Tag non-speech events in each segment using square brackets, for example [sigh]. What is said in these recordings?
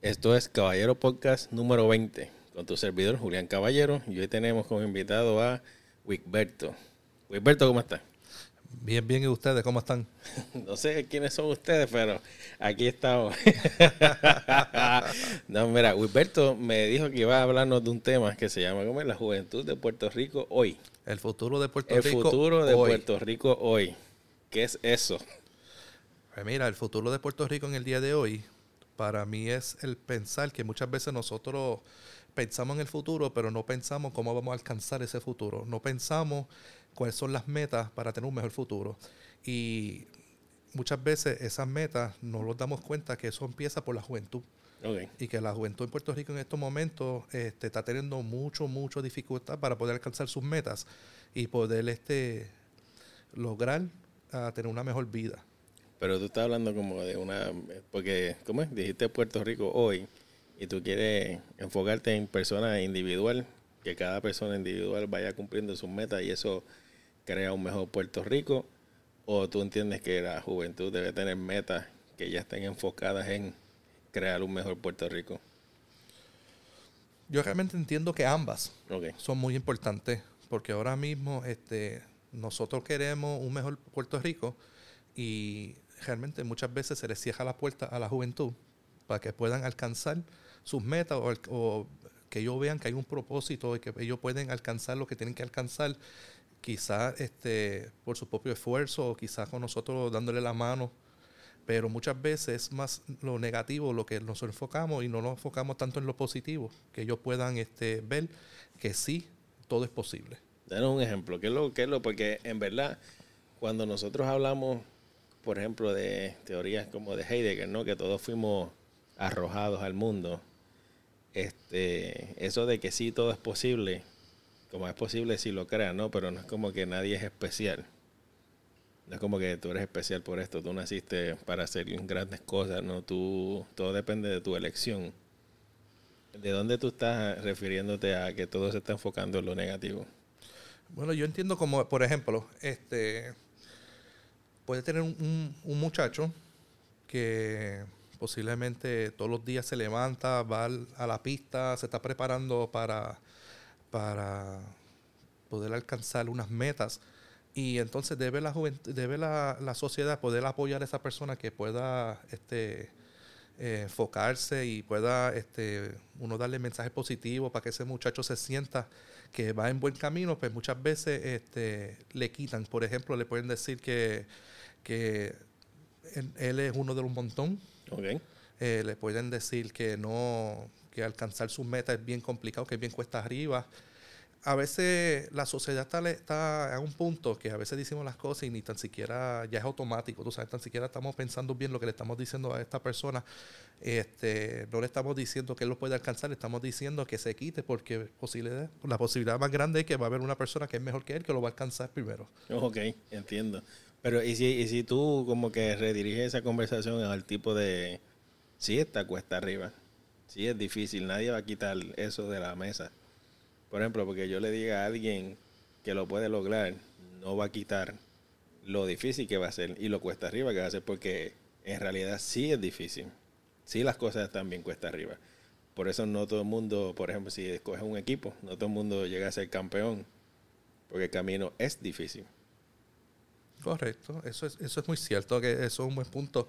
Esto es Caballero Podcast número 20 con tu servidor Julián Caballero y hoy tenemos como invitado a Wigberto. Wigberto, ¿cómo estás? Bien, bien, ¿y ustedes cómo están? [laughs] no sé quiénes son ustedes, pero aquí estamos. [laughs] no, mira, Wigberto me dijo que iba a hablarnos de un tema que se llama ¿cómo es? la juventud de Puerto Rico hoy. El futuro de Puerto El Rico. futuro de hoy. Puerto Rico hoy. ¿Qué es eso? Pues mira, el futuro de Puerto Rico en el día de hoy, para mí es el pensar que muchas veces nosotros pensamos en el futuro, pero no pensamos cómo vamos a alcanzar ese futuro. No pensamos cuáles son las metas para tener un mejor futuro. Y muchas veces esas metas no nos damos cuenta que eso empieza por la juventud. Y que la juventud en Puerto Rico en estos momentos este, está teniendo mucho, mucho dificultad para poder alcanzar sus metas y poder este, lograr ah, tener una mejor vida. Pero tú estás hablando como de una... Porque, ¿cómo es? Dijiste Puerto Rico hoy y tú quieres enfocarte en persona individual, que cada persona individual vaya cumpliendo sus metas y eso crea un mejor Puerto Rico. ¿O tú entiendes que la juventud debe tener metas que ya estén enfocadas en crear un mejor Puerto Rico? Yo realmente entiendo que ambas son muy importantes porque ahora mismo este, nosotros queremos un mejor Puerto Rico y realmente muchas veces se les cierra la puerta a la juventud para que puedan alcanzar sus metas o, que ellos vean que hay un propósito y que ellos pueden alcanzar lo que tienen que alcanzar, quizás este, por su propio esfuerzo o quizás con nosotros dándole la mano. Pero muchas veces es más lo negativo lo que nos enfocamos y no nos enfocamos tanto en lo positivo, que ellos puedan este, ver que sí, todo es posible. Danos un ejemplo. ¿Qué es lo que es lo? Porque en verdad, cuando nosotros hablamos, por ejemplo, de teorías como de Heidegger, ¿no? Que todos fuimos arrojados al mundo. Este, eso de que sí todo es posible, como es posible si lo creas, ¿no? Pero no es como que nadie es especial. No es como que tú eres especial por esto, tú naciste para hacer grandes cosas, ¿no? Tú, todo depende de tu elección. ¿De dónde tú estás refiriéndote a que todo se está enfocando en lo negativo? Bueno, yo entiendo como, por ejemplo, este puede tener un, un- muchacho que posiblemente todos los días se levanta, va a la pista, se está preparando para, para poder alcanzar unas metas. Y entonces debe la debe la, la sociedad poder apoyar a esa persona que pueda este, eh, enfocarse y pueda este, uno darle mensajes positivos para que ese muchacho se sienta que va en buen camino, pues muchas veces este, le quitan. Por ejemplo, le pueden decir que, que él, él es uno de los montón. Eh, le pueden decir que no, que alcanzar sus metas es bien complicado, que es bien cuesta arriba. A veces la sociedad está, está a un punto que a veces decimos las cosas y ni tan siquiera ya es automático, tú sabes, tan siquiera estamos pensando bien lo que le estamos diciendo a esta persona. Este, no le estamos diciendo que él lo puede alcanzar, le estamos diciendo que se quite porque posibilidad, la posibilidad más grande es que va a haber una persona que es mejor que él que lo va a alcanzar primero. Ok, entiendo. Pero ¿y si, y si tú como que rediriges esa conversación al tipo de, sí está cuesta arriba, sí es difícil, nadie va a quitar eso de la mesa. Por ejemplo, porque yo le diga a alguien que lo puede lograr, no va a quitar lo difícil que va a ser y lo cuesta arriba que va a ser porque en realidad sí es difícil. Sí las cosas están bien cuesta arriba. Por eso no todo el mundo, por ejemplo, si escoges un equipo, no todo el mundo llega a ser campeón, porque el camino es difícil. Correcto, eso es, eso es muy cierto, que eso es un buen punto.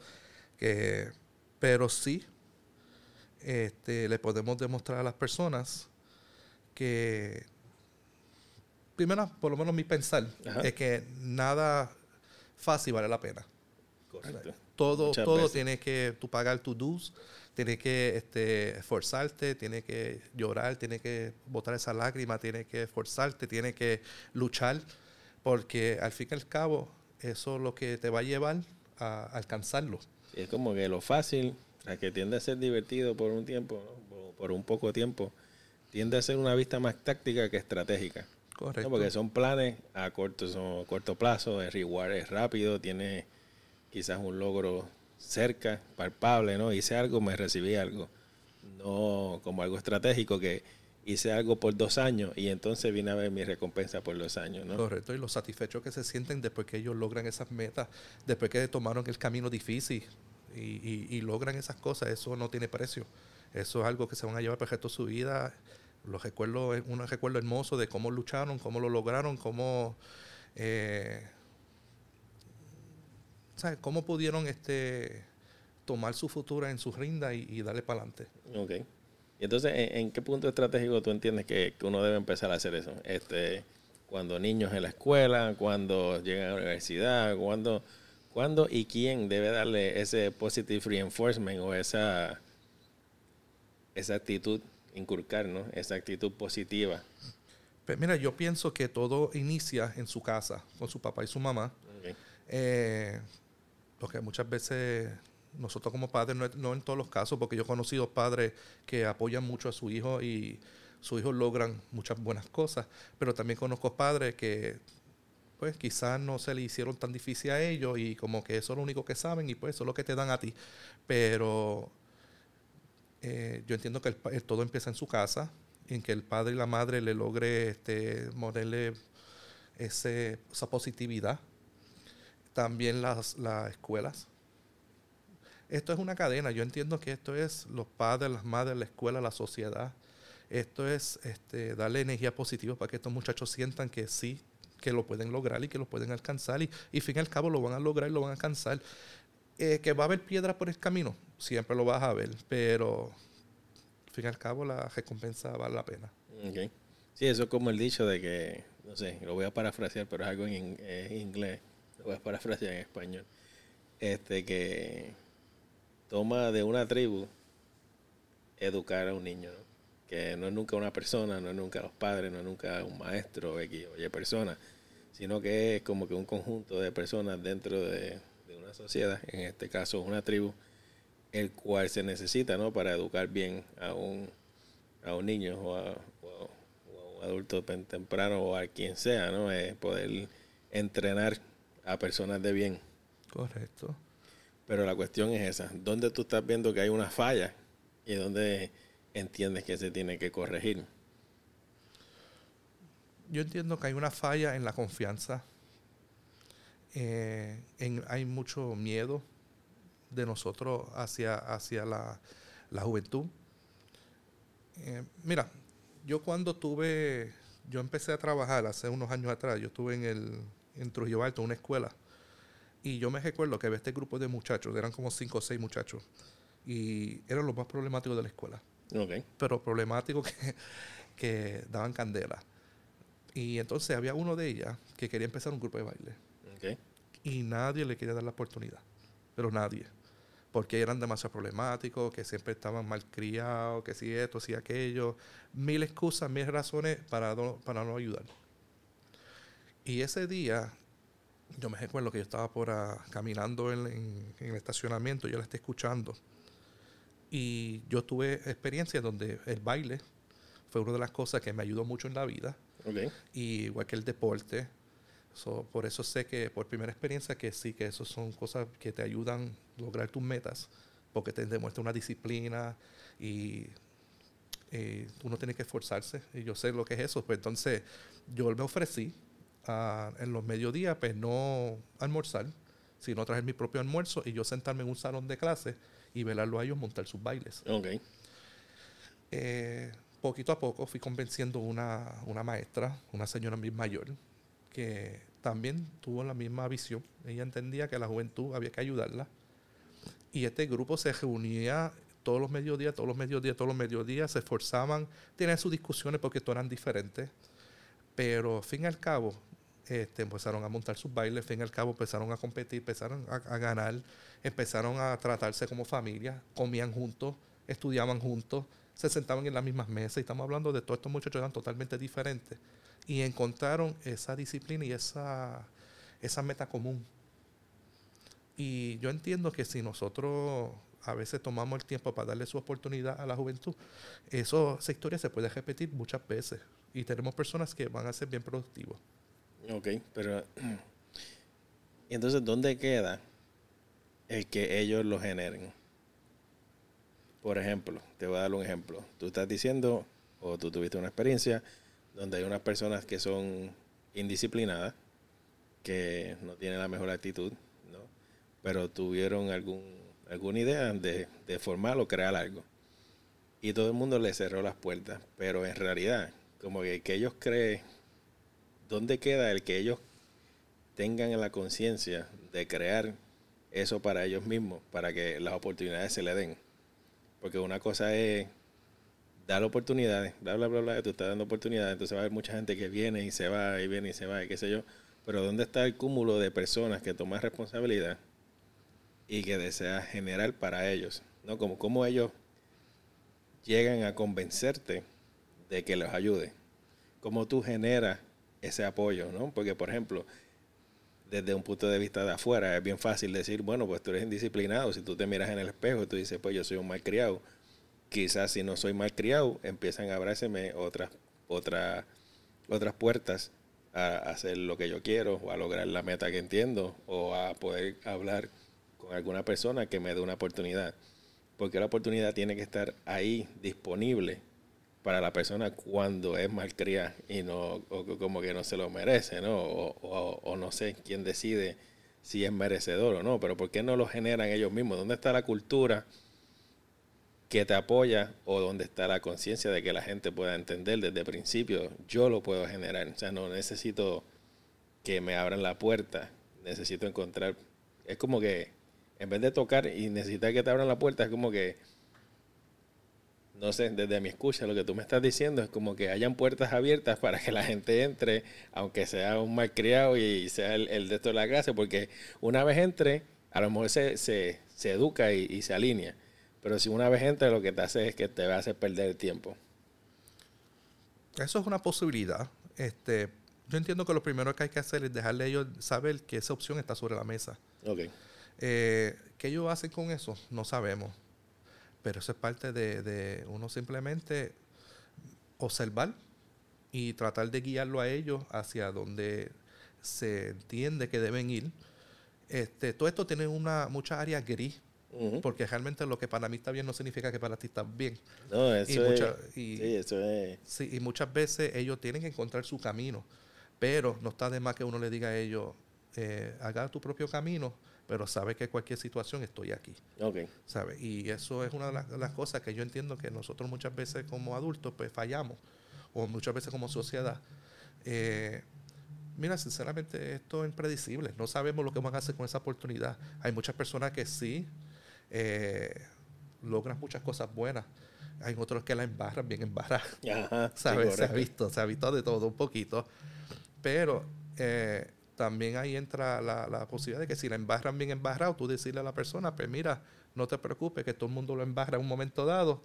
Que, pero sí, este, le podemos demostrar a las personas que, primero, por lo menos mi pensar, Ajá. es que nada fácil vale la pena. Correcto. Todo, Muchas todo veces. tiene que tú pagar tus dues, tienes que este, esforzarte, tienes que llorar, tienes que botar esa lágrima, tienes que esforzarte, tienes que luchar, porque al fin y al cabo eso es lo que te va a llevar a alcanzarlo. Sí, es como que lo fácil, sea, que tiende a ser divertido por un tiempo, ¿no? por, un poco tiempo, tiende a ser una vista más táctica que estratégica. ¿no? Correcto. Porque son planes a corto, son corto plazo, el reward es rápido, tiene quizás un logro cerca, palpable, ¿no? Hice algo, me recibí algo. No como algo estratégico que hice algo por dos años y entonces vine a ver mi recompensa por dos años, ¿no? Correcto, y los satisfechos que se sienten después que ellos logran esas metas, después que tomaron el camino difícil y, y- y logran esas cosas, eso no tiene precio. Eso es algo que se van a llevar para el resto de su vida. Los recuerdo, es un recuerdo hermoso de cómo lucharon, cómo lo lograron, cómo, eh, ¿sabes? cómo pudieron este, tomar su futuro en su rinda y, darle para adelante. Ok. Y entonces, ¿en, qué punto estratégico tú entiendes que, que, uno debe empezar a hacer eso? Este, cuando niños en la escuela, cuando llegan a la universidad, cuando, cuando y quién debe darle ese positive reinforcement o esa, esa actitud, inculcar, ¿no? Esa actitud positiva. Pues mira, yo pienso que todo inicia en su casa, con su papá y su mamá. Eh, lo que muchas veces nosotros como padres, no, en todos los casos, porque yo he conocido padres que apoyan mucho a su hijo y sus hijos logran muchas buenas cosas, pero también conozco padres que pues quizás no se le hicieron tan difícil a ellos y como que eso es lo único que saben y pues eso es lo que te dan a ti. Pero eh, yo entiendo que todo empieza en su casa, en que el padre y la madre le logre este, moverle ese, esa positividad. También las, las escuelas, esto es una cadena. Yo entiendo que esto es los padres, las madres, la escuela, la sociedad. Esto es este, darle energía positiva para que estos muchachos sientan que sí, que lo pueden lograr y que lo pueden alcanzar. Y, y fin y al cabo lo van a lograr y lo van a alcanzar. Eh, que va a haber piedras por el camino, siempre lo vas a ver, pero fin y al cabo la recompensa vale la pena. Sí, eso es como el dicho de que, no sé, lo voy a parafrasear, pero es algo en, en inglés, lo voy a parafrasear en español. Este que toma de una tribu educar a un niño, que no es nunca una persona, no es nunca los padres, no es nunca un maestro X o persona, sino que es como que un conjunto de personas dentro de, una sociedad, en este caso una tribu, el cual se necesita ¿no? para educar bien a un, a un niño o a, un adulto temprano o a quien sea, ¿no? es poder entrenar a personas de bien. Correcto. Pero la cuestión es esa, ¿dónde tú estás viendo que hay una falla y dónde entiendes que se tiene que corregir? Yo entiendo que hay una falla en la confianza. Eh, hay mucho miedo de nosotros hacia, hacia la, juventud. Eh, mira, yo cuando tuve, yo empecé a trabajar hace unos años atrás, yo estuve en, el, en Trujillo Alto, una escuela, y yo me recuerdo que había este grupo de muchachos, eran como cinco o seis muchachos, y eran los más problemáticos de la escuela. Pero problemáticos [laughs] que, que daban candela. Y entonces había uno de ellas que quería empezar un grupo de baile. Y nadie le quería dar la oportunidad. Pero nadie. Porque eran demasiado problemáticos, que siempre estaban mal criados, que si esto, si aquello. Mil excusas, mil razones para para no ayudar. Y ese día yo me recuerdo que yo estaba por caminando en, el estacionamiento, yo la estoy escuchando. Y yo tuve experiencias donde el baile fue una de las cosas que me ayudó mucho en la vida. Y igual que el deporte. por eso sé que por primera experiencia que sí, que eso son cosas que te ayudan a lograr tus metas, porque te demuestra una disciplina y eh, uno tiene que esforzarse. Y yo sé lo que es eso. Pues entonces yo me ofrecí en los mediodías, pues no almorzar, sino traer mi propio almuerzo y yo sentarme en un salón de clase y velarlo a ellos montar sus bailes. Okay. Eh, poquito a poco fui convenciendo una, una maestra, una señora mayor, que también tuvo la misma visión. Ella entendía que la juventud había que ayudarla. Y este grupo se reunía todos los mediodías, todos los mediodías, todos los mediodías, se esforzaban, tenían sus discusiones porque todos eran diferentes. Pero, al fin y al cabo, este, empezaron a montar sus bailes, fin y al cabo empezaron a competir, empezaron a, ganar, empezaron a tratarse como familia, comían juntos, estudiaban juntos, se sentaban en las mismas mesas y estamos hablando de todos estos muchachos eran totalmente diferentes y encontraron esa disciplina y esa, meta común. Y yo entiendo que si nosotros a veces tomamos el tiempo para darle su oportunidad a la juventud, esa historia se puede repetir muchas veces y tenemos personas que van a ser bien productivos. Ok, pero... [clears throat] ¿Y entonces dónde queda el que ellos lo generen? Por ejemplo, te voy a dar un ejemplo. Tú estás diciendo, o tú tuviste una experiencia, donde hay unas personas que son indisciplinadas, que no tienen la mejor actitud, ¿no? Pero tuvieron algún, alguna idea de, de formar o crear algo. y todo el mundo le cerró las puertas. Pero en realidad, como que ellos creen, ¿dónde queda el que ellos tengan la conciencia de crear eso para ellos mismos, para que las oportunidades se le den? Porque una cosa es dar oportunidades, bla, bla, bla, bla, tú estás dando oportunidades, entonces va a haber mucha gente que viene y se va, y viene y se va, y qué sé yo. Pero ¿dónde está el cúmulo de personas que toman responsabilidad y que desea generar para ellos? ¿No? Como, como ellos llegan a convencerte de que los ayude. Cómo tú generas ese apoyo, ¿no? Porque, por ejemplo, desde un punto de vista de afuera es bien fácil decir, bueno, pues tú eres indisciplinado. Si tú te miras en el espejo y tú dices, pues yo soy un malcriado. Quizás si no soy malcriado, empiezan a abrárseme otras, otras, otras puertas a hacer lo que yo quiero o a lograr la meta que entiendo o a poder hablar con alguna persona que me dé una oportunidad porque la oportunidad tiene que estar ahí disponible para la persona cuando es malcriada y no como que no se lo merece, ¿no? O, no sé quién decide si es merecedor o no, pero ¿por qué no lo generan ellos mismos? ¿Dónde está la cultura que te apoya o dónde está la conciencia de que la gente pueda entender desde el principio? Yo lo puedo generar, o sea, no necesito que me abran la puerta, necesito encontrar, es como que en vez de tocar y necesitar que te abran la puerta, es como que, no sé, desde mi escucha, lo que tú me estás diciendo es como que hayan puertas abiertas para que la gente entre, aunque sea un malcriado y sea el, de esto de la clase, porque una vez entre, a lo mejor se, se, educa y, se alinea. Pero si una vez entra, lo que te hace es que te va a hacer perder el tiempo. Eso es una posibilidad. Este, yo entiendo que lo primero que hay que hacer es dejarle a ellos saber que esa opción está sobre la mesa. Okay. Eh, ¿Qué ellos hacen con eso? No sabemos. Pero eso es parte de, uno simplemente observar y tratar de guiarlo a ellos hacia donde se entiende que deben ir. Este, todo esto tiene una muchas áreas gris, porque realmente lo que para mí está bien no significa que para ti está bien. No, eso y sí, eso es. Sí, y muchas veces ellos tienen que encontrar su camino, pero no está de más que uno le diga a ellos, eh, haga tu propio camino, pero sabe que cualquier situación estoy aquí. Okay. ¿Sabe? Y eso es una de las, cosas que yo entiendo que nosotros muchas veces como adultos pues fallamos, o muchas veces como sociedad. Eh, mira, sinceramente esto es impredecible, no sabemos lo que van a hacer con esa oportunidad. Hay muchas personas que sí eh, logran muchas cosas buenas, hay otros que la embarran bien embarradas. ¿Sabes? se ha visto, se ha visto de todo un poquito, pero... Eh, también ahí entra la, posibilidad de que si la embarran bien embarrado, tú decirle a la persona, pues mira, no te preocupes, que todo el mundo lo embarra en un momento dado,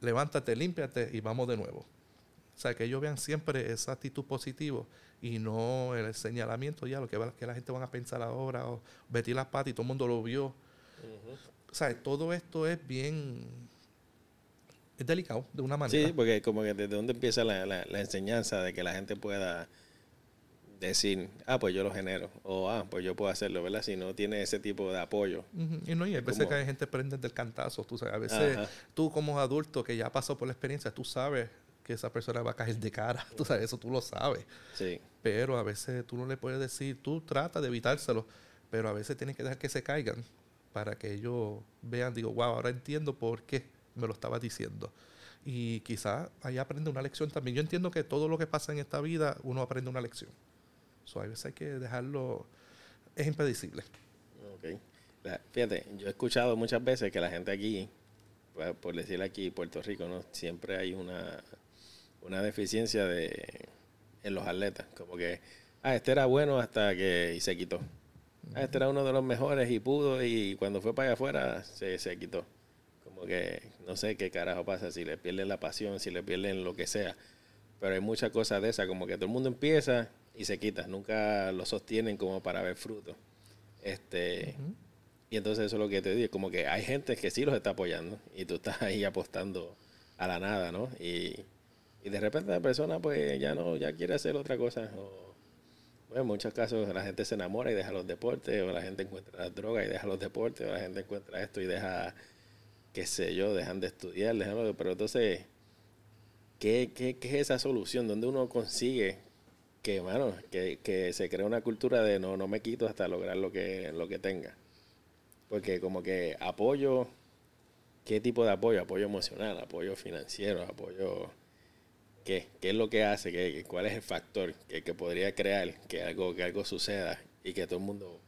levántate, límpiate y vamos de nuevo. O sea, que ellos vean siempre esa actitud positiva y no el señalamiento ya, lo que, que la gente van a pensar ahora, o metí las patas y todo el mundo lo vio. O sea, todo esto es bien... Es delicado, de una manera. Sí, porque como que desde dónde empieza la, la enseñanza de que la gente pueda decir, ah, pues yo lo genero, o ah, pues yo puedo hacerlo, ¿verdad? Si no tiene ese tipo de apoyo. Y no, y a veces que hay gente prende del cantazo, tú sabes, a veces tú como adulto que ya pasó por la experiencia, tú sabes que esa persona va a caer de cara, [laughs] tú sabes, eso tú lo sabes. Sí. Pero a veces tú no le puedes decir, tú trata de evitárselo, pero a veces tienes que dejar que se caigan para que ellos vean, digo, wow, ahora entiendo por qué me lo estaba diciendo. Y quizás ahí aprende una lección también. Yo entiendo que todo lo que pasa en esta vida, uno aprende una lección. So, a veces hay que dejarlo, es impredecible. Ok. fíjate, yo he escuchado muchas veces que la gente aquí, pues, por decir aquí, Puerto Rico, ¿no? Siempre hay una, una deficiencia de, en los atletas. Como que, ah, este era bueno hasta que y se quitó. Ah, este era uno de los mejores y pudo y cuando fue para allá afuera se, se quitó. Como que no sé qué carajo pasa, si le pierden la pasión, si le pierden lo que sea. Pero hay muchas cosas de esas, como que todo el mundo empieza y se quita, nunca lo sostienen como para ver fruto. Este, Y entonces eso es lo que te digo, como que hay gente que sí los está apoyando y tú estás ahí apostando a la nada, ¿no? Y, de repente la persona pues ya no, ya quiere hacer otra cosa. O, bueno, en muchos casos la gente se enamora y deja los deportes, o la gente encuentra la droga y deja los deportes, o la gente encuentra esto y deja, qué sé yo, dejan de estudiar, dejan, pero entonces, ¿qué, qué, qué es esa solución? ¿Dónde uno consigue que, bueno, que, que, se crea una cultura de no, no me quito hasta lograr lo que, lo que tenga. Porque como que apoyo ¿qué tipo de apoyo? Apoyo emocional, apoyo financiero, apoyo... ¿Qué, qué es lo que hace? ¿Qué, ¿Cuál es el factor que, que, podría crear que algo, que algo suceda y que todo el mundo,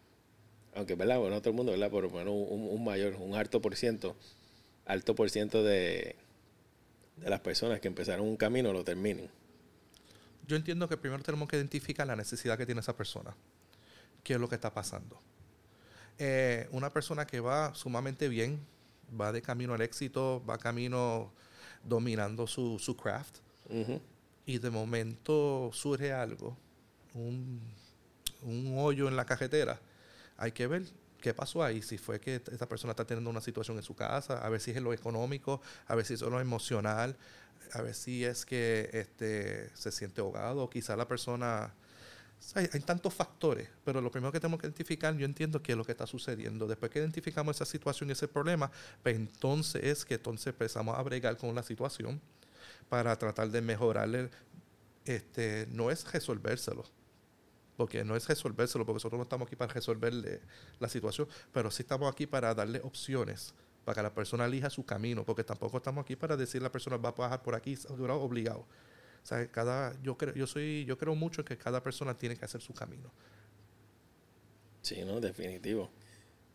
aunque verdad, bueno, todo el mundo, ¿verdad? Por lo menos un, un mayor, un alto por ciento, alto por ciento de, de las personas que empezaron un camino lo terminen. Yo entiendo que primero tenemos que identificar la necesidad que tiene esa persona. ¿Qué es lo que está pasando? Eh, una persona que va sumamente bien, va de camino al éxito, va camino dominando su, su craft, y de momento surge algo, un, un hoyo en la cajetera, hay que ver qué pasó ahí, si fue que esta persona está teniendo una situación en su casa, a ver si es lo económico, a ver si es lo emocional, a ver si es que este, se siente ahogado, quizá la persona... Hay, tantos factores, pero lo primero que tenemos que identificar, yo entiendo qué es lo que está sucediendo. Después que identificamos esa situación y ese problema, pues entonces es que entonces empezamos a bregar con la situación para tratar de mejorarle. Este, no es resolvérselo, porque no es resolvérselo, porque nosotros no estamos aquí para resolverle la situación, pero sí estamos aquí para darle opciones, para que la persona elija su camino, porque tampoco estamos aquí para decir la persona va a bajar por aquí obligado. Cada, yo creo, yo soy, yo creo mucho que cada persona tiene que hacer su camino. Sí, no, definitivo.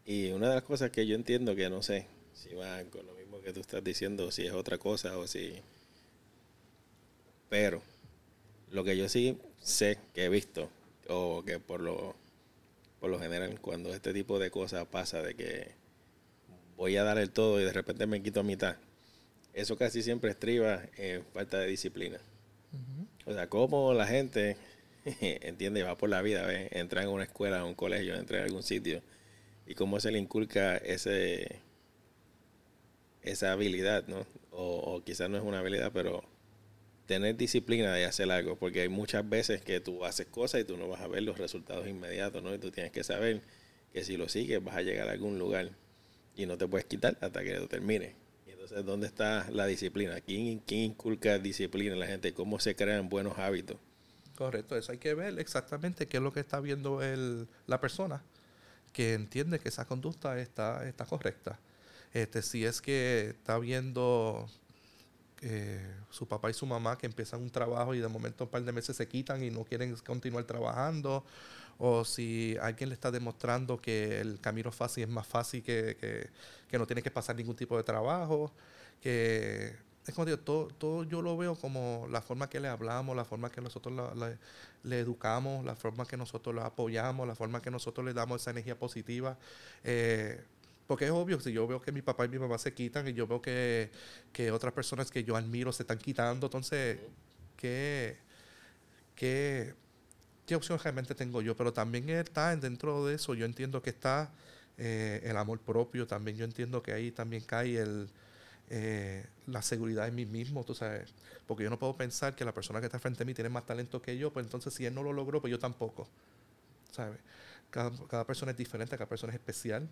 Y una de las cosas que yo entiendo que no sé si va con lo mismo que tú estás diciendo, si es otra cosa o si. Pero lo que yo sí sé que he visto o que por lo, por lo general cuando este tipo de cosas pasa de que voy a dar el todo y de repente me quito a mitad, eso casi siempre estriba en falta de disciplina. O sea, como la gente [laughs] entiende, va por la vida, ¿ves? entra en una escuela, en un colegio, entra en algún sitio, y cómo se le inculca ese esa habilidad, ¿no? O, o quizás no es una habilidad, pero tener disciplina de hacer algo, porque hay muchas veces que tú haces cosas y tú no vas a ver los resultados inmediatos, ¿no? Y tú tienes que saber que si lo sigues vas a llegar a algún lugar y no te puedes quitar hasta que lo termine. Y entonces, ¿dónde está la disciplina? ¿Quién, quién inculca disciplina en la gente? ¿Cómo se crean buenos hábitos? Correcto, eso hay que ver exactamente qué es lo que está viendo el, la persona, que entiende que esa conducta está, está correcta. Este, si es que está viendo eh, su papá y su mamá que empiezan un trabajo y de momento un par de meses se quitan y no quieren continuar trabajando, o si alguien le está demostrando que el camino fácil es más fácil que, que, no tiene que pasar ningún tipo de trabajo, que es como digo, todo, todo yo lo veo como la forma que le hablamos, la forma que nosotros la, la, le educamos, la forma que nosotros lo apoyamos, la forma que nosotros le damos esa energía positiva. Eh, porque es obvio, si yo veo que mi papá y mi mamá se quitan y yo veo que, que otras personas que yo admiro se están quitando, entonces, ¿qué, qué, qué opción realmente tengo yo? Pero también está dentro de eso, yo entiendo que está eh, el amor propio, también yo entiendo que ahí también cae el, eh, la seguridad en mí mismo, tú sabes, porque yo no puedo pensar que la persona que está frente a mí tiene más talento que yo, pues entonces si él no lo logró, pues yo tampoco, ¿sabes? Cada, cada persona es diferente, cada persona es especial.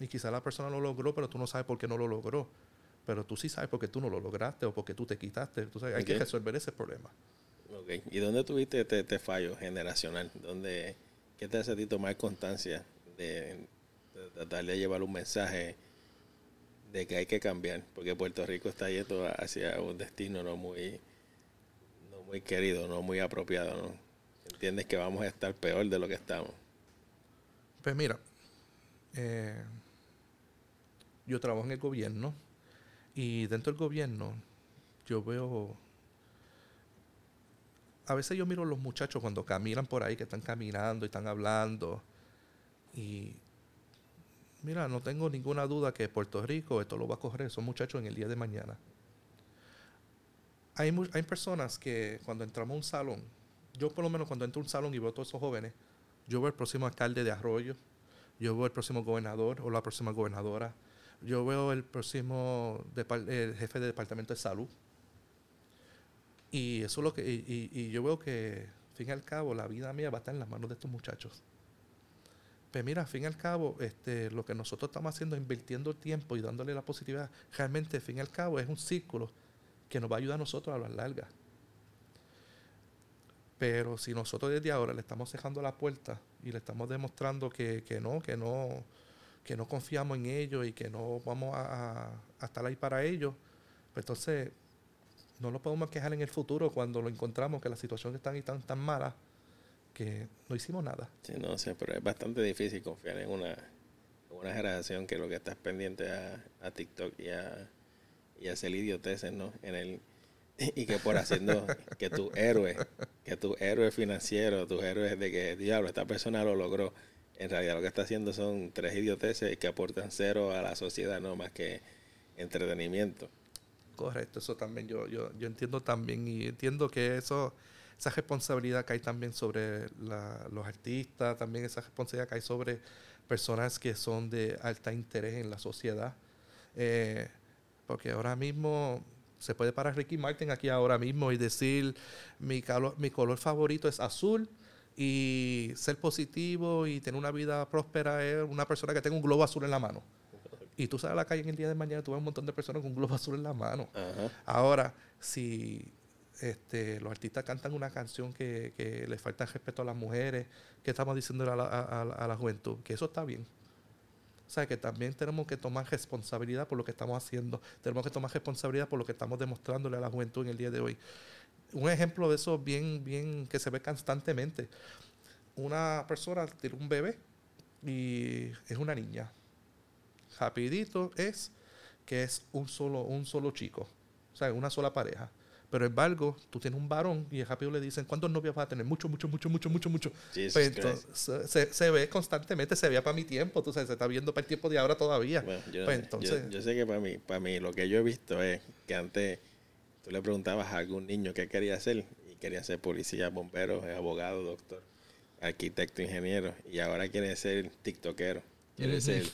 Y quizá la persona lo logró, pero tú no sabes por qué no lo logró. Pero tú sí sabes por qué tú no lo lograste o porque tú te quitaste. Tú sabes, hay Okay. que resolver ese problema. Ok. ¿Y dónde tuviste este, este fallo generacional? ¿Dónde, ¿Qué te hace a ti tomar constancia de, de tratar de llevar un mensaje de que hay que cambiar? Porque Puerto Rico está yendo hacia un destino no muy, no muy querido, no muy apropiado. ¿no? ¿Entiendes que vamos a estar peor de lo que estamos? Pues mira, eh, yo trabajo en el gobierno y dentro del gobierno yo veo... A veces yo miro a los muchachos cuando caminan por ahí, que están caminando y están hablando. Y mira, no tengo ninguna duda que Puerto Rico esto lo va a correr, son muchachos en el día de mañana. Hay, hay personas que cuando entramos a un salón, yo por lo menos cuando entro a un salón y veo a todos esos jóvenes, yo veo el próximo alcalde de Arroyo, yo veo el próximo gobernador o la próxima gobernadora, yo veo el próximo el jefe de departamento de salud. Y eso es lo que, y, yo veo que, fin y al cabo, la vida mía va a estar en las manos de estos muchachos. Pues mira, fin y al cabo, este, lo que nosotros estamos haciendo invirtiendo tiempo y dándole la positividad, realmente, fin y al cabo, es un círculo que nos va a ayudar a nosotros a las largas. Pero si nosotros desde ahora le estamos cerrando la puerta y le estamos demostrando que, que no, que no, que no confiamos en ellos y que no vamos a, a estar ahí para ellos, pues entonces no lo podemos quejar en el futuro cuando lo encontramos que la situación está tan, tan mala que no hicimos nada. Sí, no sé, pero es bastante difícil confiar en una, una generación que lo que estás pendiente a, a TikTok y a, y a hacer idioteces, ¿no? En el, y que por haciendo [laughs] que tu héroe, que tu héroe financiero, tus héroes de que, diablo, esta persona lo logró, en realidad lo que está haciendo son tres idioteces que aportan cero a la sociedad, no más que entretenimiento. Correcto, eso también yo, yo, yo entiendo también y entiendo que eso, esa responsabilidad que hay también sobre los artistas, también esa responsabilidad que hay sobre personas que son de alta interés en la sociedad. Eh, porque ahora mismo se puede parar Ricky Martin aquí ahora mismo y decir mi, mi color favorito es azul y ser positivo y tener una vida próspera es una persona que tenga un globo azul en la mano. Y tú sales a la calle en el día de mañana, tú ves un montón de personas con un globo azul en la mano. Ahora, si este, los artistas cantan una canción que, que les falta respeto a las mujeres, que estamos diciendo a la, a, la juventud? Que eso está bien. O sea, que también tenemos que tomar responsabilidad por lo que estamos haciendo. Tenemos que tomar responsabilidad por lo que estamos demostrándole a la juventud en el día de hoy. Un ejemplo de eso bien, bien, que se ve constantemente. Una persona tiene un bebé y es una niña rapidito es que es un solo, un solo chico, o sea, una sola pareja. Pero embargo, tú tienes un varón y rápido le dicen, ¿cuántos novios vas a tener? Mucho, mucho, mucho, mucho, mucho, mucho. Pues se, se, ve constantemente, se veía para mi tiempo, tú sabes, se está viendo para el tiempo de ahora todavía. yo, pues entonces, yo, sé que para mí, para mí lo que yo he visto es que antes tú le preguntabas a algún niño qué quería hacer y quería ser policía, bombero, abogado, doctor, arquitecto, ingeniero y ahora quiere ser tiktokero. [laughs] Quiero ser,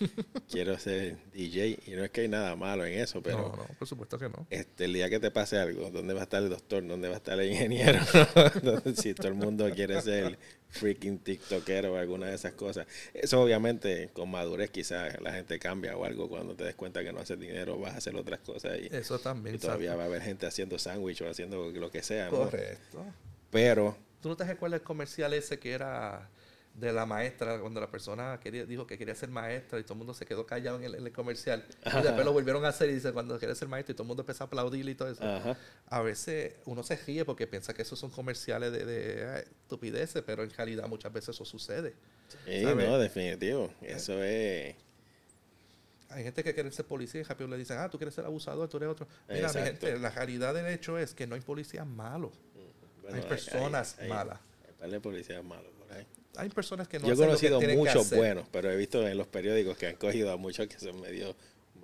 quiero ser DJ y no es que hay nada malo en eso, pero... No, no, por supuesto que no. Este, el día que te pase algo, ¿dónde va a estar el doctor? ¿Dónde va a estar el ingeniero? [laughs] [laughs] si todo el mundo quiere ser freaking tiktokero o alguna de esas cosas. Eso obviamente con madurez quizás la gente cambia o algo cuando te des cuenta que no haces dinero, vas a hacer otras cosas y, eso también, y todavía va a haber gente haciendo sándwich o haciendo lo que sea. Correcto. Pero... ¿Tú no te recuerdas el comercial ese que era de la maestra, cuando la persona quería, dijo que quería ser maestra y todo el mundo se quedó callado en el, comercial. Y después lo volvieron a hacer y dice, cuando quería ser maestra y todo el mundo empezó a aplaudir y todo eso. A veces uno se ríe porque piensa que esos son comerciales de, de estupideces, pero en realidad muchas veces eso sucede. Sí, no, definitivo. Eso es... Hay gente que quiere ser policía y rápido le dicen, ah, tú quieres ser abusador, tú eres otro. Mira, mi gente, la realidad del hecho es que no hay policías malos. hay personas malas. Hay, policías malos hay personas que no Yo he conocido muchos buenos, pero he visto en los periódicos que han cogido a muchos que son medio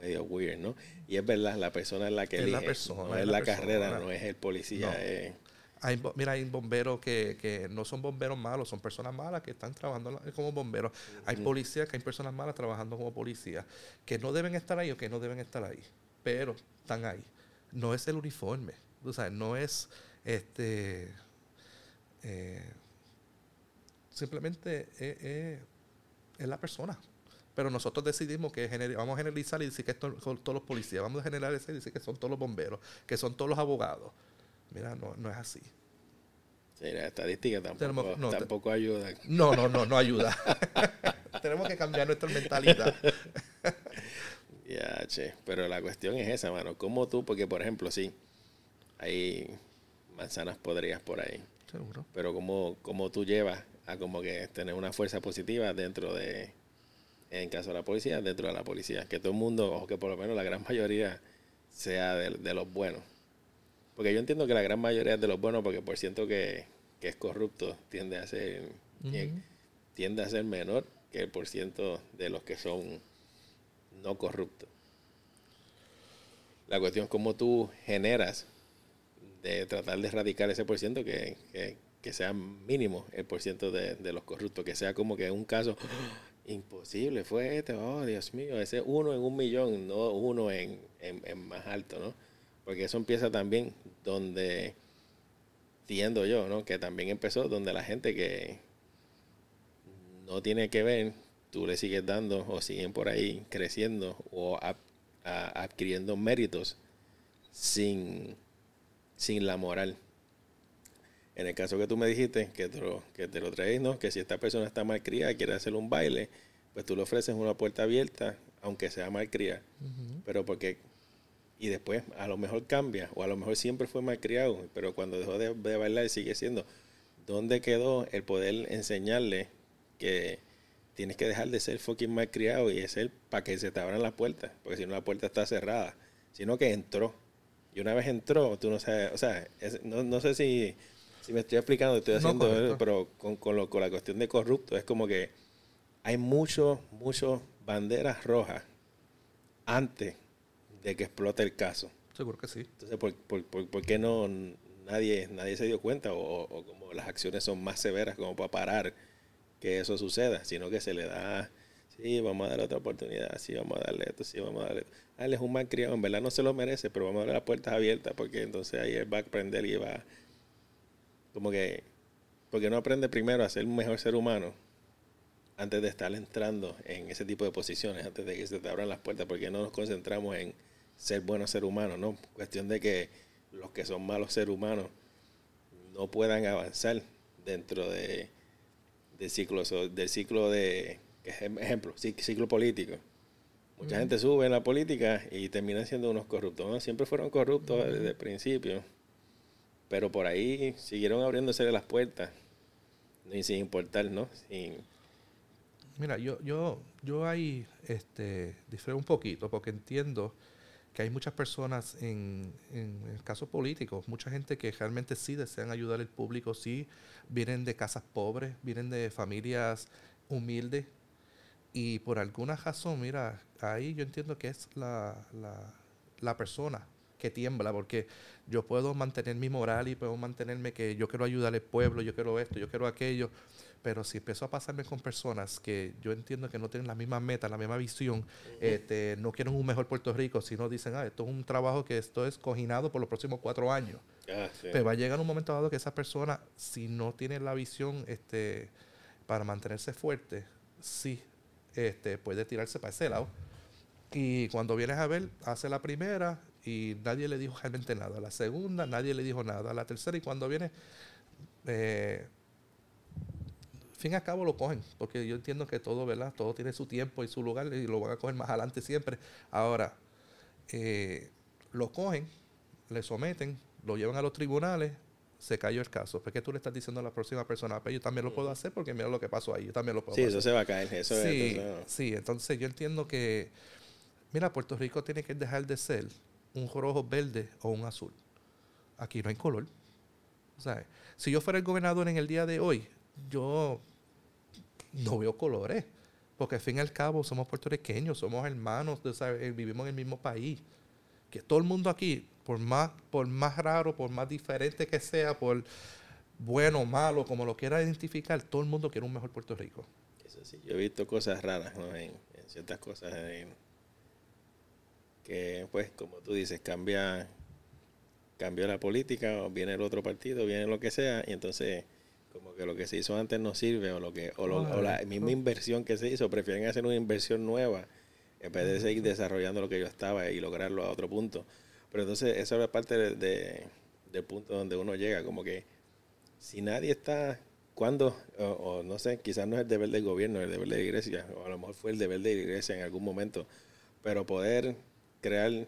medio weird, ¿no? Y es verdad, la persona es la que elige, no es, la, carrera, no es el policía. Hay, mira, hay bomberos que, que, no son bomberos malos, son personas malas que están trabajando como bomberos. Hay policías que hay personas malas trabajando como policías, que no deben estar ahí o que no deben estar ahí, pero están ahí. No es el uniforme, o sea, no es este... Eh, simplemente es, la persona. Pero nosotros decidimos que vamos a generalizar y decir que son todos los policías, vamos a generalizar y decir que son todos los bomberos, que son todos los abogados. Mira, no, no es así. Sí, la estadística tampoco, no, tampoco ayuda. No, no, no, no ayuda. [laughs] Tenemos que cambiar nuestra mentalidad. [laughs] ya, che. Pero la cuestión es esa, mano. ¿Cómo tú? Porque, por ejemplo, sí, hay manzanas podridas por ahí. Seguro. Pero ¿cómo, cómo tú llevas a como que tener una fuerza positiva dentro de, en caso de la policía, dentro de la policía. Que todo el mundo, o que por lo menos la gran mayoría, sea de, los buenos. Porque yo entiendo que la gran mayoría es de los buenos porque por ciento que, es corrupto tiende a ser, tiende a ser menor que el por ciento de los que son no corruptos. La cuestión es cómo tú generas de tratar de erradicar ese por ciento que, que sea mínimo el porciento de, de los corruptos, que sea como que un caso [gasps] imposible, fue este, oh Dios mío, ese uno en un millón, no uno en, más alto, ¿no? Porque eso empieza también donde, entiendo yo, ¿no? Que también empezó donde la gente que no tiene que ver, tú le sigues dando o siguen por ahí creciendo o adquiriendo méritos sin, sin la moral. En el caso que tú me dijiste, que te lo, que te lo traes, ¿no? Que si esta persona está mal criada, quiere hacer un baile, pues tú le ofreces una puerta abierta, aunque sea malcriada. Pero porque, y después a lo mejor cambia, o a lo mejor siempre fue malcriado, pero cuando dejó de, de bailar sigue siendo. ¿Dónde quedó el poder enseñarle que tienes que dejar de ser fucking malcriado y ser para que se te abran las puertas? Porque si no la puerta está cerrada, sino que entró. Y una vez entró, tú no sabes, o sea, no, no sé si si me estoy explicando, estoy haciendo, pero con, con, lo, con la cuestión de corrupto, es como que hay muchos, muchos banderas rojas antes de que explote el caso. Seguro que sí. Entonces, ¿por, por, por, qué no nadie, nadie se dio cuenta? O, o, como las acciones son más severas como para parar que eso suceda, sino que se le da, sí, vamos a darle otra oportunidad, sí, vamos a darle esto, sí, vamos a darle esto. Ah, él es un mal criado, en verdad no se lo merece, pero vamos a darle las puertas abiertas porque entonces ahí él va a aprender y va como que, porque no aprende primero a ser un mejor ser humano antes de estar entrando en ese tipo de posiciones, antes de que se te abran las puertas, porque no nos concentramos en ser buenos ser humanos, ¿no? Cuestión de que los que son malos seres humanos no puedan avanzar dentro de, de ciclos, del ciclo de, ejemplo, ciclo político. Mucha gente sube en la política y termina siendo unos corruptos. Siempre fueron corruptos desde el principio. Pero por ahí siguieron abriéndose las puertas. Y sin importar, ¿no? Mira, yo, yo, yo ahí este, difiero un poquito porque entiendo que hay muchas personas en, en el caso político, mucha gente que realmente sí desean ayudar al público, sí vienen de casas pobres, vienen de familias humildes y por alguna razón, mira, ahí yo entiendo que es la, la, la persona que tiembla, porque yo puedo mantener mi moral y puedo mantenerme que yo quiero ayudar al pueblo, yo quiero esto, yo quiero aquello, pero si empiezo a pasarme con personas que yo entiendo que no tienen la misma meta, la misma visión, este, no quieren un mejor Puerto Rico, sino dicen, ah, esto es un trabajo que esto es coginado por los próximos cuatro años. Ah, pero va a llegar un momento dado que esa persona, si no tiene la visión este, para mantenerse fuerte, sí este, puede tirarse para ese lado. Y cuando vienes a ver, hace la primera, y nadie le dijo realmente nada. La segunda, nadie le dijo nada. La tercera, y cuando viene, eh, fin y al cabo lo cogen, porque yo entiendo que todo, ¿verdad? Todo tiene su tiempo y su lugar y lo van a coger más adelante siempre. Ahora, eh, lo cogen, le someten, lo llevan a los tribunales, se cayó el caso. ¿Por qué tú le estás diciendo a la próxima persona? Pero pues yo también lo puedo hacer porque mira lo que pasó ahí. Yo también lo puedo sí, hacer. Sí, eso se va a caer. Eso sí, sí, entonces yo entiendo que, mira, Puerto Rico tiene que dejar de ser un rojo verde o un azul. Aquí no hay color. Si yo fuera el gobernador en el día de hoy, yo no veo colores. Porque al fin y al cabo somos puertorriqueños, somos hermanos, eh, vivimos en el mismo país. Que todo el mundo aquí, por más, por más raro, por más diferente que sea, por bueno malo, como lo quiera identificar, todo el mundo quiere un mejor Puerto Rico. Eso sí, yo he visto cosas raras en, ciertas cosas en, que pues como tú dices, cambia, cambió la política, o viene el otro partido, viene lo que sea, y entonces como que lo que se hizo antes no sirve, o lo que, o, la misma inversión que se hizo, prefieren hacer una inversión nueva en vez de seguir desarrollando lo que yo estaba y lograrlo a otro punto. Pero entonces eso es parte de, del punto donde uno llega, como que si nadie está, cuando, o, o, no sé, quizás no es el deber del gobierno, es el deber de la iglesia, o a lo mejor fue el deber de la iglesia en algún momento, pero poder crear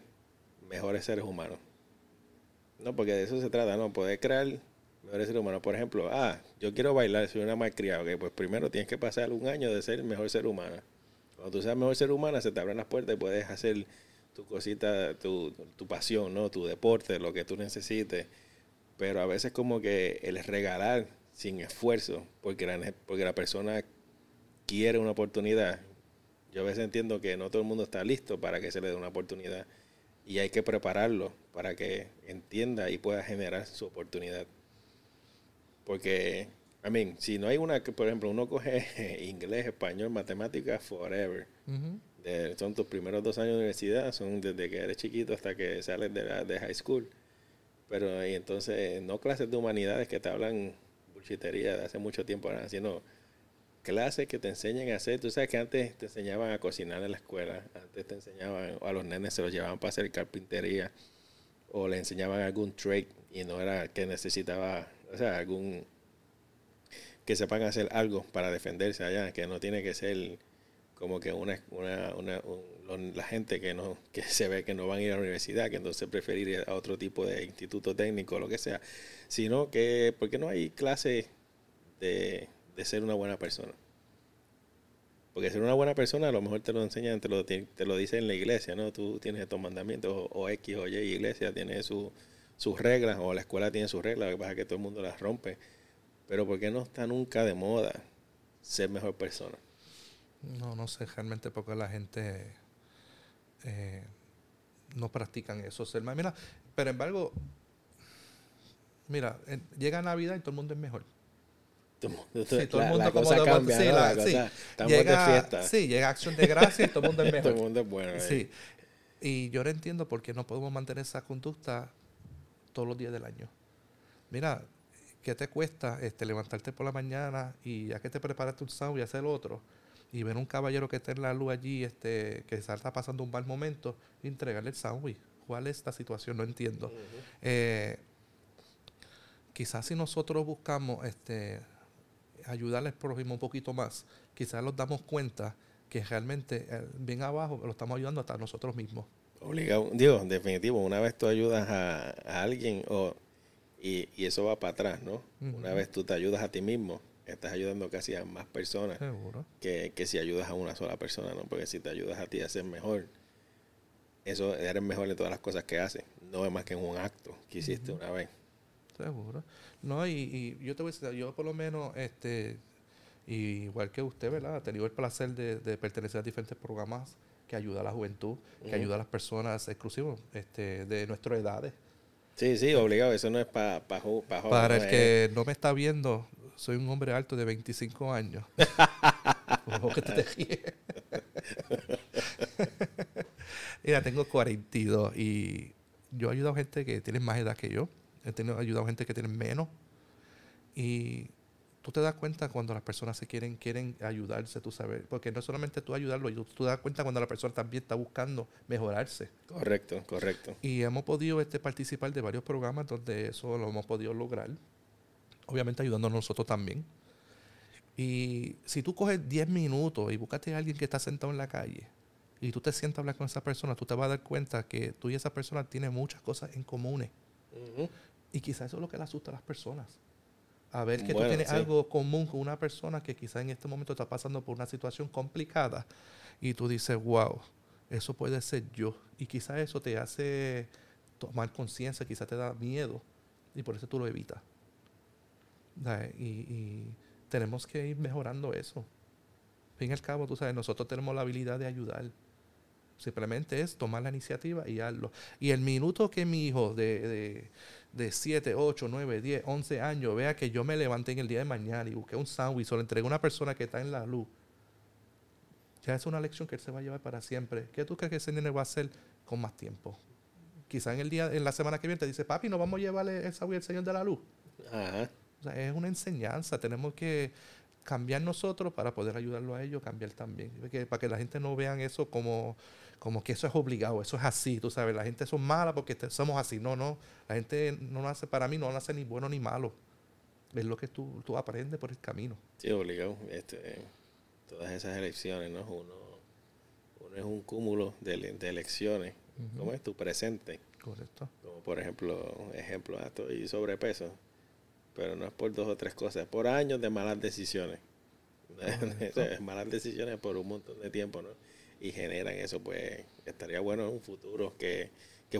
mejores seres humanos. No, porque de eso se trata, ¿no? Poder crear mejores seres humanos. Por ejemplo, ah, yo quiero bailar, soy una malcriada. Ok, pues primero tienes que pasar un año de ser el mejor ser humano. Cuando tú seas mejor ser humano, se te abren las puertas y puedes hacer tu cosita, tu, tu pasión, ¿no? Tu deporte, lo que tú necesites. Pero a veces como que el regalar sin esfuerzo, porque la, porque la persona quiere una oportunidad, yo a veces entiendo que no todo el mundo está listo para que se le dé una oportunidad y hay que prepararlo para que entienda y pueda generar su oportunidad. Porque, I mean, si no hay una por ejemplo, uno coge [laughs] inglés, español, matemáticas, forever. son tus primeros dos años de universidad, son desde que eres chiquito hasta que sales de, la, de high school. Pero y entonces, no clases de humanidades que te hablan bullshitería de hace mucho tiempo, sino clases que te enseñen a hacer. Tú sabes que antes te enseñaban a cocinar en la escuela, antes te enseñaban, a los nenes se los llevaban para hacer carpintería, o le enseñaban algún trade y no era que necesitaba, o sea, algún que sepan hacer algo para defenderse allá, que no tiene que ser como que una, una, una la gente que no [laughs] que se ve que no van a ir a la universidad, que entonces preferir ir a otro tipo de instituto técnico o lo que sea, sino que porque no hay clase de, ser una buena persona. Porque ser una buena persona a lo mejor te lo enseñan, te lo, te lo dicen en la iglesia, ¿no? Tú tienes estos mandamientos, o, X o Y iglesia tiene sus reglas, o la escuela tiene sus reglas, lo que pasa es que todo el mundo las rompe. Pero ¿por qué no está nunca de moda ser mejor persona? No, no sé realmente porque la gente eh, no practican eso. Ser Mira, pero embargo, mira, llega Navidad y todo el mundo es mejor. Sí, todo el mundo como de cambia, sí, la, sí. Estamos llega, de fiesta. Sí, llega acción de gracia y todo el mundo es mejor. [laughs] todo el mundo es bueno. Sí. Y yo no entiendo por qué no podemos mantener esa conducta todos los días del año. Mira, ¿qué te cuesta este, levantarte por la mañana y ya que te preparaste un sándwich y hacer otro? Y ver un caballero que está en la luz allí, este, que está pasando un mal momento, y entregarle el sándwich. ¿Cuál es esta situación? No entiendo. eh, quizás si nosotros buscamos este, ayudarle al prójimo un poquito más, quizás nos damos cuenta que realmente eh, bien abajo lo estamos ayudando hasta nosotros mismos. Obligado, digo, definitivo, una vez tú ayudas a, alguien o, y, eso va para atrás, ¿no? Una vez tú te ayudas a ti mismo, estás ayudando casi a más personas que, que, si ayudas a una sola persona, ¿no? Porque si te ayudas a ti a ser mejor, eso eres mejor en todas las cosas que haces, no es más que en un acto que hiciste una vez. Seguro. No, y, yo te voy a decir, yo por lo menos, este, igual que usted, ¿verdad? He tenido el placer de, pertenecer a diferentes programas que ayuda a la juventud, que ayuda a las personas exclusivas este, de nuestras edades. Sí, sí, obligado, eso no es para pa, Para el que no me está viendo, soy un hombre alto de 25 años. [laughs] que te [laughs] Mira, tengo 42 y yo he ayudado a gente que tiene más edad que yo he tenido, ayudado a gente que tiene menos. Y tú te das cuenta cuando las personas se quieren, quieren ayudarse, tú sabes, porque no es solamente tú ayudarlo, tú, tú te das cuenta cuando la persona también está buscando mejorarse. Correcto, correcto. Y hemos podido este, participar de varios programas donde eso lo hemos podido lograr, obviamente ayudándonos nosotros también. Y si tú coges 10 minutos y buscaste a alguien que está sentado en la calle y tú te sientas a hablar con esa persona, tú te vas a dar cuenta que tú y esa persona tienen muchas cosas en comunes. Y quizás eso es lo que le asusta a las personas. A ver que tú tienes algo común con una persona que quizás en este momento está pasando por una situación complicada y tú dices, wow, eso puede ser yo. Y quizás eso te hace tomar conciencia, quizás te da miedo y por eso tú lo evitas. Y, y, tenemos que ir mejorando eso. Al fin y al cabo, tú sabes, nosotros tenemos la habilidad de ayudar. Simplemente es tomar la iniciativa y hazlo. Y el minuto que mi hijo de de 7, 8, 9, 10, 11 años vea que yo me levanté en el día de mañana y busqué un sándwich o le entregué a una persona que está en la luz, ya es una lección que él se va a llevar para siempre. ¿Qué tú crees que ese nene va a hacer con más tiempo? Quizá en el día, en la semana que viene te dice, papi, ¿no vamos a llevarle el sándwich al Señor de la Luz? O sea, es una enseñanza. Tenemos que cambiar nosotros para poder ayudarlo a ellos, cambiar también. para que la gente no vean eso como como que eso es obligado, eso es así, tú sabes, la gente son mala porque somos así. No, no, la gente no nace, para mí no nace ni bueno ni malo. Es lo que tú, tú aprendes por el camino. Sí, obligado. Este, todas esas elecciones, ¿no? Uno, uno es un cúmulo de, de elecciones. ¿Cómo es tu presente? Correcto. Como por ejemplo, ejemplo, estoy sobrepeso, pero no es por dos o tres cosas, es por años de malas decisiones. [laughs] malas decisiones por un montón de tiempo, ¿no? Y generan eso, pues estaría bueno en un futuro que,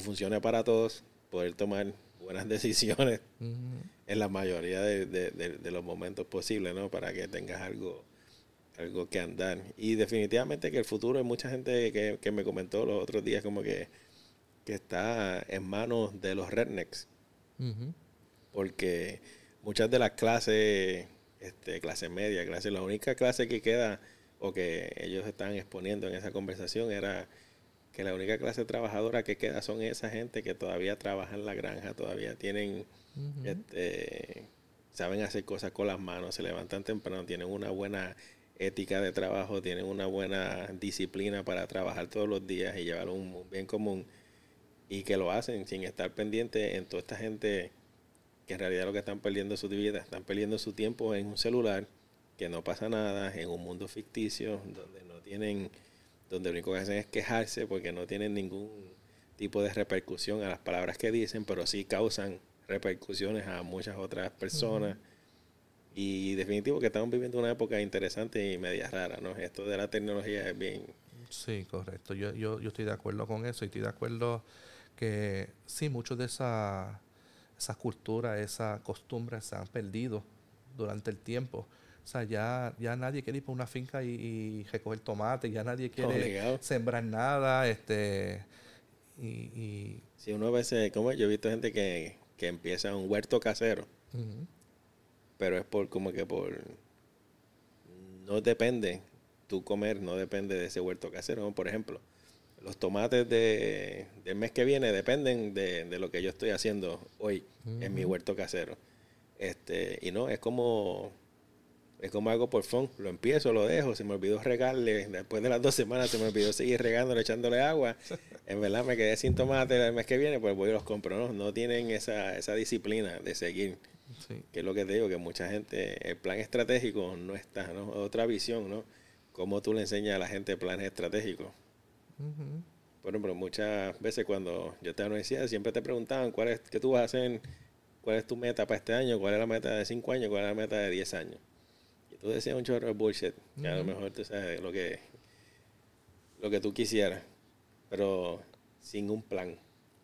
funcione para todos, poder tomar buenas [laughs] decisiones en la mayoría de, los momentos posibles, ¿no? Para que tengas algo algo que andar. Y definitivamente que el futuro hay mucha gente que, me comentó los otros días como que, que está en manos de los rednecks. Porque muchas de las clases, este, clase media, clase, la única clase que queda o que ellos están exponiendo en esa conversación era que la única clase trabajadora que queda son esa gente que todavía trabaja en la granja, todavía tienen, este, saben hacer cosas con las manos, se levantan temprano, tienen una buena ética de trabajo, tienen una buena disciplina para trabajar todos los días y llevar un bien común y que lo hacen sin estar pendiente en toda esta gente que en realidad lo que están perdiendo es su vida, están perdiendo su tiempo en un celular que no pasa nada en un mundo ficticio donde no tienen, donde lo único que hacen es quejarse porque no tienen ningún tipo de repercusión a las palabras que dicen, pero sí causan repercusiones a muchas otras personas. Y definitivo que estamos viviendo una época interesante y media rara, ¿no? Esto de la tecnología es bien... Sí, correcto. Yo, yo, yo estoy de acuerdo con eso y estoy de acuerdo que sí, muchos de esa, esas culturas, esas costumbres se han perdido durante el tiempo. O sea, ya, ya nadie quiere ir para una finca y, recoger tomate, ya nadie quiere sembrar nada, este y, y si uno a veces, como yo he visto gente que, que empieza un huerto casero, pero es por como que por no depende tu comer, no depende de ese huerto casero. Por ejemplo, los tomates de, del mes que viene dependen de, de, lo que yo estoy haciendo hoy en mi huerto casero. Este, y no, es como es como algo por fun. Lo empiezo, lo dejo, se me olvidó regarle. Después de las dos semanas se me olvidó seguir regándole, echándole agua. En verdad me quedé sin tomate el mes que viene, pues voy y los compro. No, no tienen esa, esa disciplina de seguir. Que es lo que te digo, que mucha gente, el plan estratégico no está, ¿no? Otra visión, ¿no? Cómo tú le enseñas a la gente planes estratégicos. Bueno, pero muchas veces cuando yo estaba en la universidad siempre te preguntaban cuál es, qué tú vas a hacer, cuál es tu meta para este año, cuál es la meta de cinco años, cuál es la meta de 10 años tú decías un chorro de bullshit, que a lo mejor tú sabes lo que, lo que tú quisieras, pero sin un plan.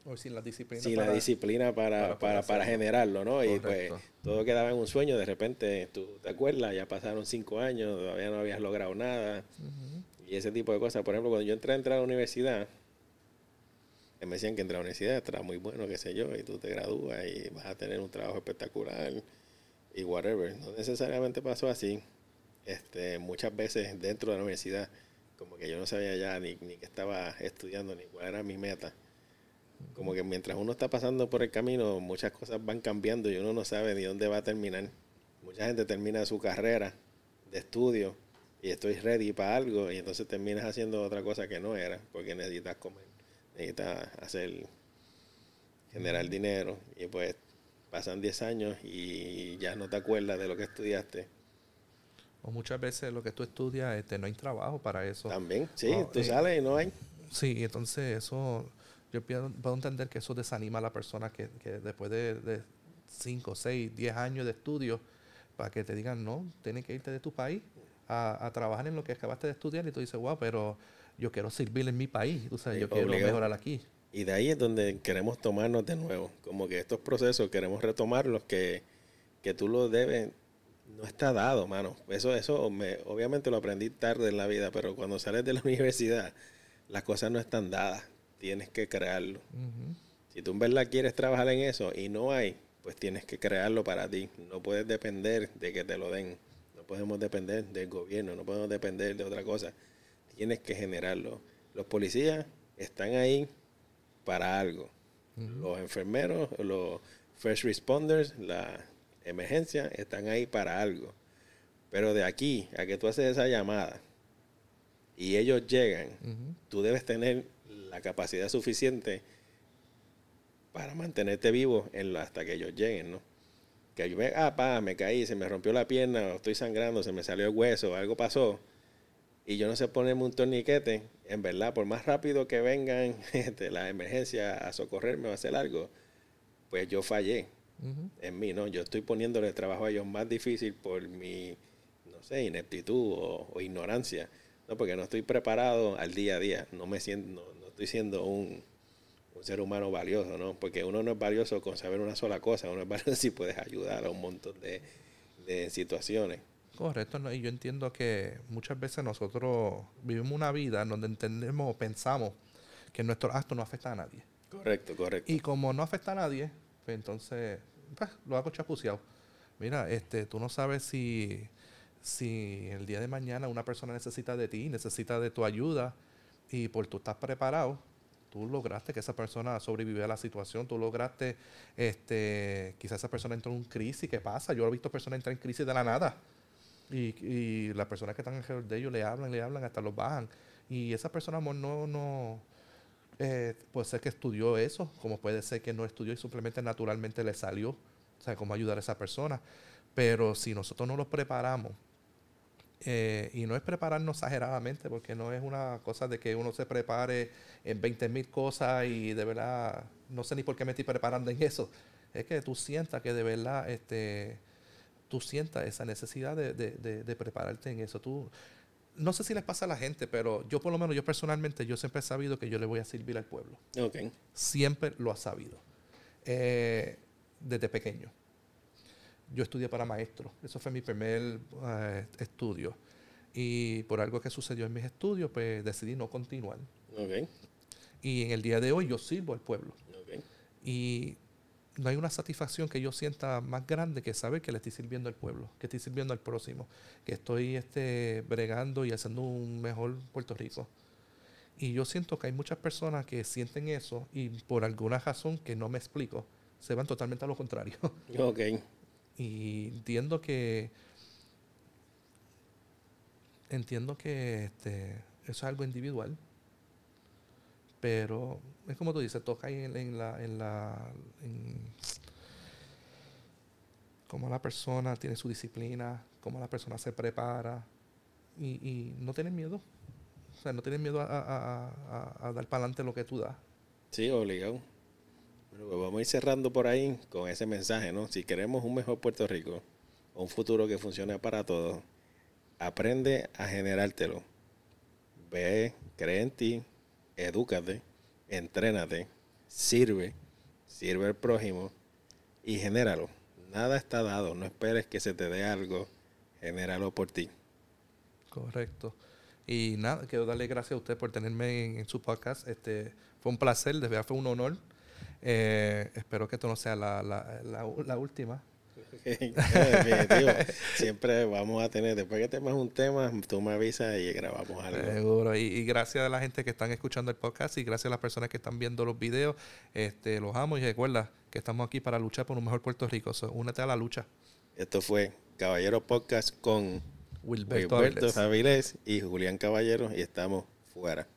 O sin la disciplina. Sin la disciplina para, para, para, generarlo, ¿no? Y pues todo quedaba en un sueño, de repente tú te acuerdas, ya pasaron cinco años, todavía no habías logrado nada. Y ese tipo de cosas. Por ejemplo, cuando yo entré a entrar a la universidad, me decían que entrar a la universidad estará muy bueno, qué sé yo, y tú te gradúas y vas a tener un trabajo espectacular y whatever. No necesariamente pasó así. Este, muchas veces dentro de la universidad, como que yo no sabía ya ni, ni qué estaba estudiando, ni cuál era mi meta. Como que mientras uno está pasando por el camino, muchas cosas van cambiando y uno no sabe ni dónde va a terminar. Mucha gente termina su carrera de estudio y estoy ready para algo y entonces terminas haciendo otra cosa que no era porque necesitas comer, necesitas hacer, generar dinero y pues pasan 10 años y ya no te acuerdas de lo que estudiaste. O muchas veces lo que tú estudias, este, no hay trabajo para eso. También, sí, tú eh, sales y no hay. Sí, entonces eso, yo puedo entender que eso desanima a la persona que, que después de 5, 6, 10 años de estudio, para que te digan, no, tienes que irte de tu país a, a, trabajar en lo que acabaste de estudiar y tú dices, wow, pero yo quiero servir en mi país, o sea, yo quiero mejorar aquí. Y de ahí es donde queremos tomarnos de nuevo. Como que estos procesos queremos retomarlos, que, que tú lo debes, no está dado, mano. Eso, eso me, obviamente lo aprendí tarde en la vida, pero cuando sales de la [laughs] universidad, las cosas no están dadas. Tienes que crearlo. Si tú en verdad quieres trabajar en eso y no hay, pues tienes que crearlo para ti. No puedes depender de que te lo den. No podemos depender del gobierno, no podemos depender de otra cosa. Tienes que generarlo. Los policías están ahí para algo. Los enfermeros, los first responders, la emergencia, están ahí para algo. Pero de aquí a que tú haces esa llamada y ellos llegan, tú debes tener la capacidad suficiente para mantenerte vivo en hasta que ellos lleguen, ¿no? Que yo me, ah, pa, me caí, se me rompió la pierna, estoy sangrando, se me salió el hueso, algo pasó y yo no sé ponerme un torniquete, en verdad, por más rápido que vengan [laughs] este, las emergencias a socorrerme o a hacer algo, pues yo fallé en mí, ¿no? Yo estoy poniéndole el trabajo a ellos más difícil por mi, no sé, ineptitud o, ignorancia, ¿no? Porque no estoy preparado al día a día, no me siento, no, estoy siendo un, un, ser humano valioso, ¿no? Porque uno no es valioso con saber una sola cosa, uno es [laughs] valioso si puedes ayudar a un montón de, de situaciones. Correcto, y yo entiendo que muchas veces nosotros vivimos una vida en donde entendemos o pensamos que nuestro acto no afecta a nadie. Correcto, correcto. Y como no afecta a nadie, pues entonces pues, lo hago chapuceado. Mira, este, tú no sabes si, si el día de mañana una persona necesita de ti, necesita de tu ayuda, y por tú estás preparado, tú lograste que esa persona sobreviviera a la situación, tú lograste, este, quizás esa persona entró en crisis, ¿qué pasa? Yo he visto personas entrar en crisis de la nada y, las personas que están alrededor de ellos le hablan, le hablan, hasta los bajan. Y esa persona no, no eh, puede ser que estudió eso, como puede ser que no estudió y simplemente naturalmente le salió, o sea, cómo ayudar a esa persona. Pero si nosotros no los preparamos Eh, y no es prepararnos exageradamente, porque no es una cosa de que uno se prepare en 20 mil cosas y de verdad, no sé ni por qué me estoy preparando en eso. Es que tú sientas que de verdad, este, tú sientas esa necesidad de, de, de, prepararte en eso. Tú, no sé si les pasa a la gente, pero yo por lo menos, yo personalmente, yo siempre he sabido que yo le voy a servir al pueblo. Okay. Siempre lo ha sabido. Eh, desde pequeño. Yo estudié para maestro. Eso fue mi primer eh, estudio. Y por algo que sucedió en mis estudios, pues decidí no continuar. Okay. Y en el día de hoy yo sirvo al pueblo. Y no hay una satisfacción que yo sienta más grande que saber que le estoy sirviendo al pueblo, que estoy sirviendo al próximo, que estoy este, bregando y haciendo un mejor Puerto Rico. Y yo siento que hay muchas personas que sienten eso y por alguna razón que no me explico, se van totalmente a lo contrario. [laughs] Ok. Y entiendo que entiendo que este, eso es algo individual, pero es como tú dices, toca ahí en, la, en la en cómo la persona tiene su disciplina, cómo la persona se prepara y, no tener miedo. O sea, no tener miedo a dar para adelante lo que tú das. Sí, obligado. Bueno, pues vamos a ir cerrando por ahí con ese mensaje, ¿no? Si queremos un mejor Puerto Rico, un futuro que funcione para todos, aprende a generártelo. Ve, cree en ti, edúcate, entrénate, sirve, sirve al prójimo y genéralo. Nada está dado, no esperes que se te dé algo, genéralo por ti. Correcto. Y nada, quiero darle gracias a usted por tenerme en, su podcast. Este, fue un placer, de verdad fue un honor. Eh, espero que esto no sea la, la, la, última. [laughs] Siempre vamos a tener, después que tengas un tema, tú me avisas y grabamos algo. Seguro. Y, gracias a la gente que están escuchando el podcast y gracias a las personas que están viendo los videos. Este, los amo y recuerda que estamos aquí para luchar por un mejor Puerto Rico. únete a la lucha. Esto fue Caballero Podcast con Wilberto, Wilberto y Julián Caballero y estamos fuera.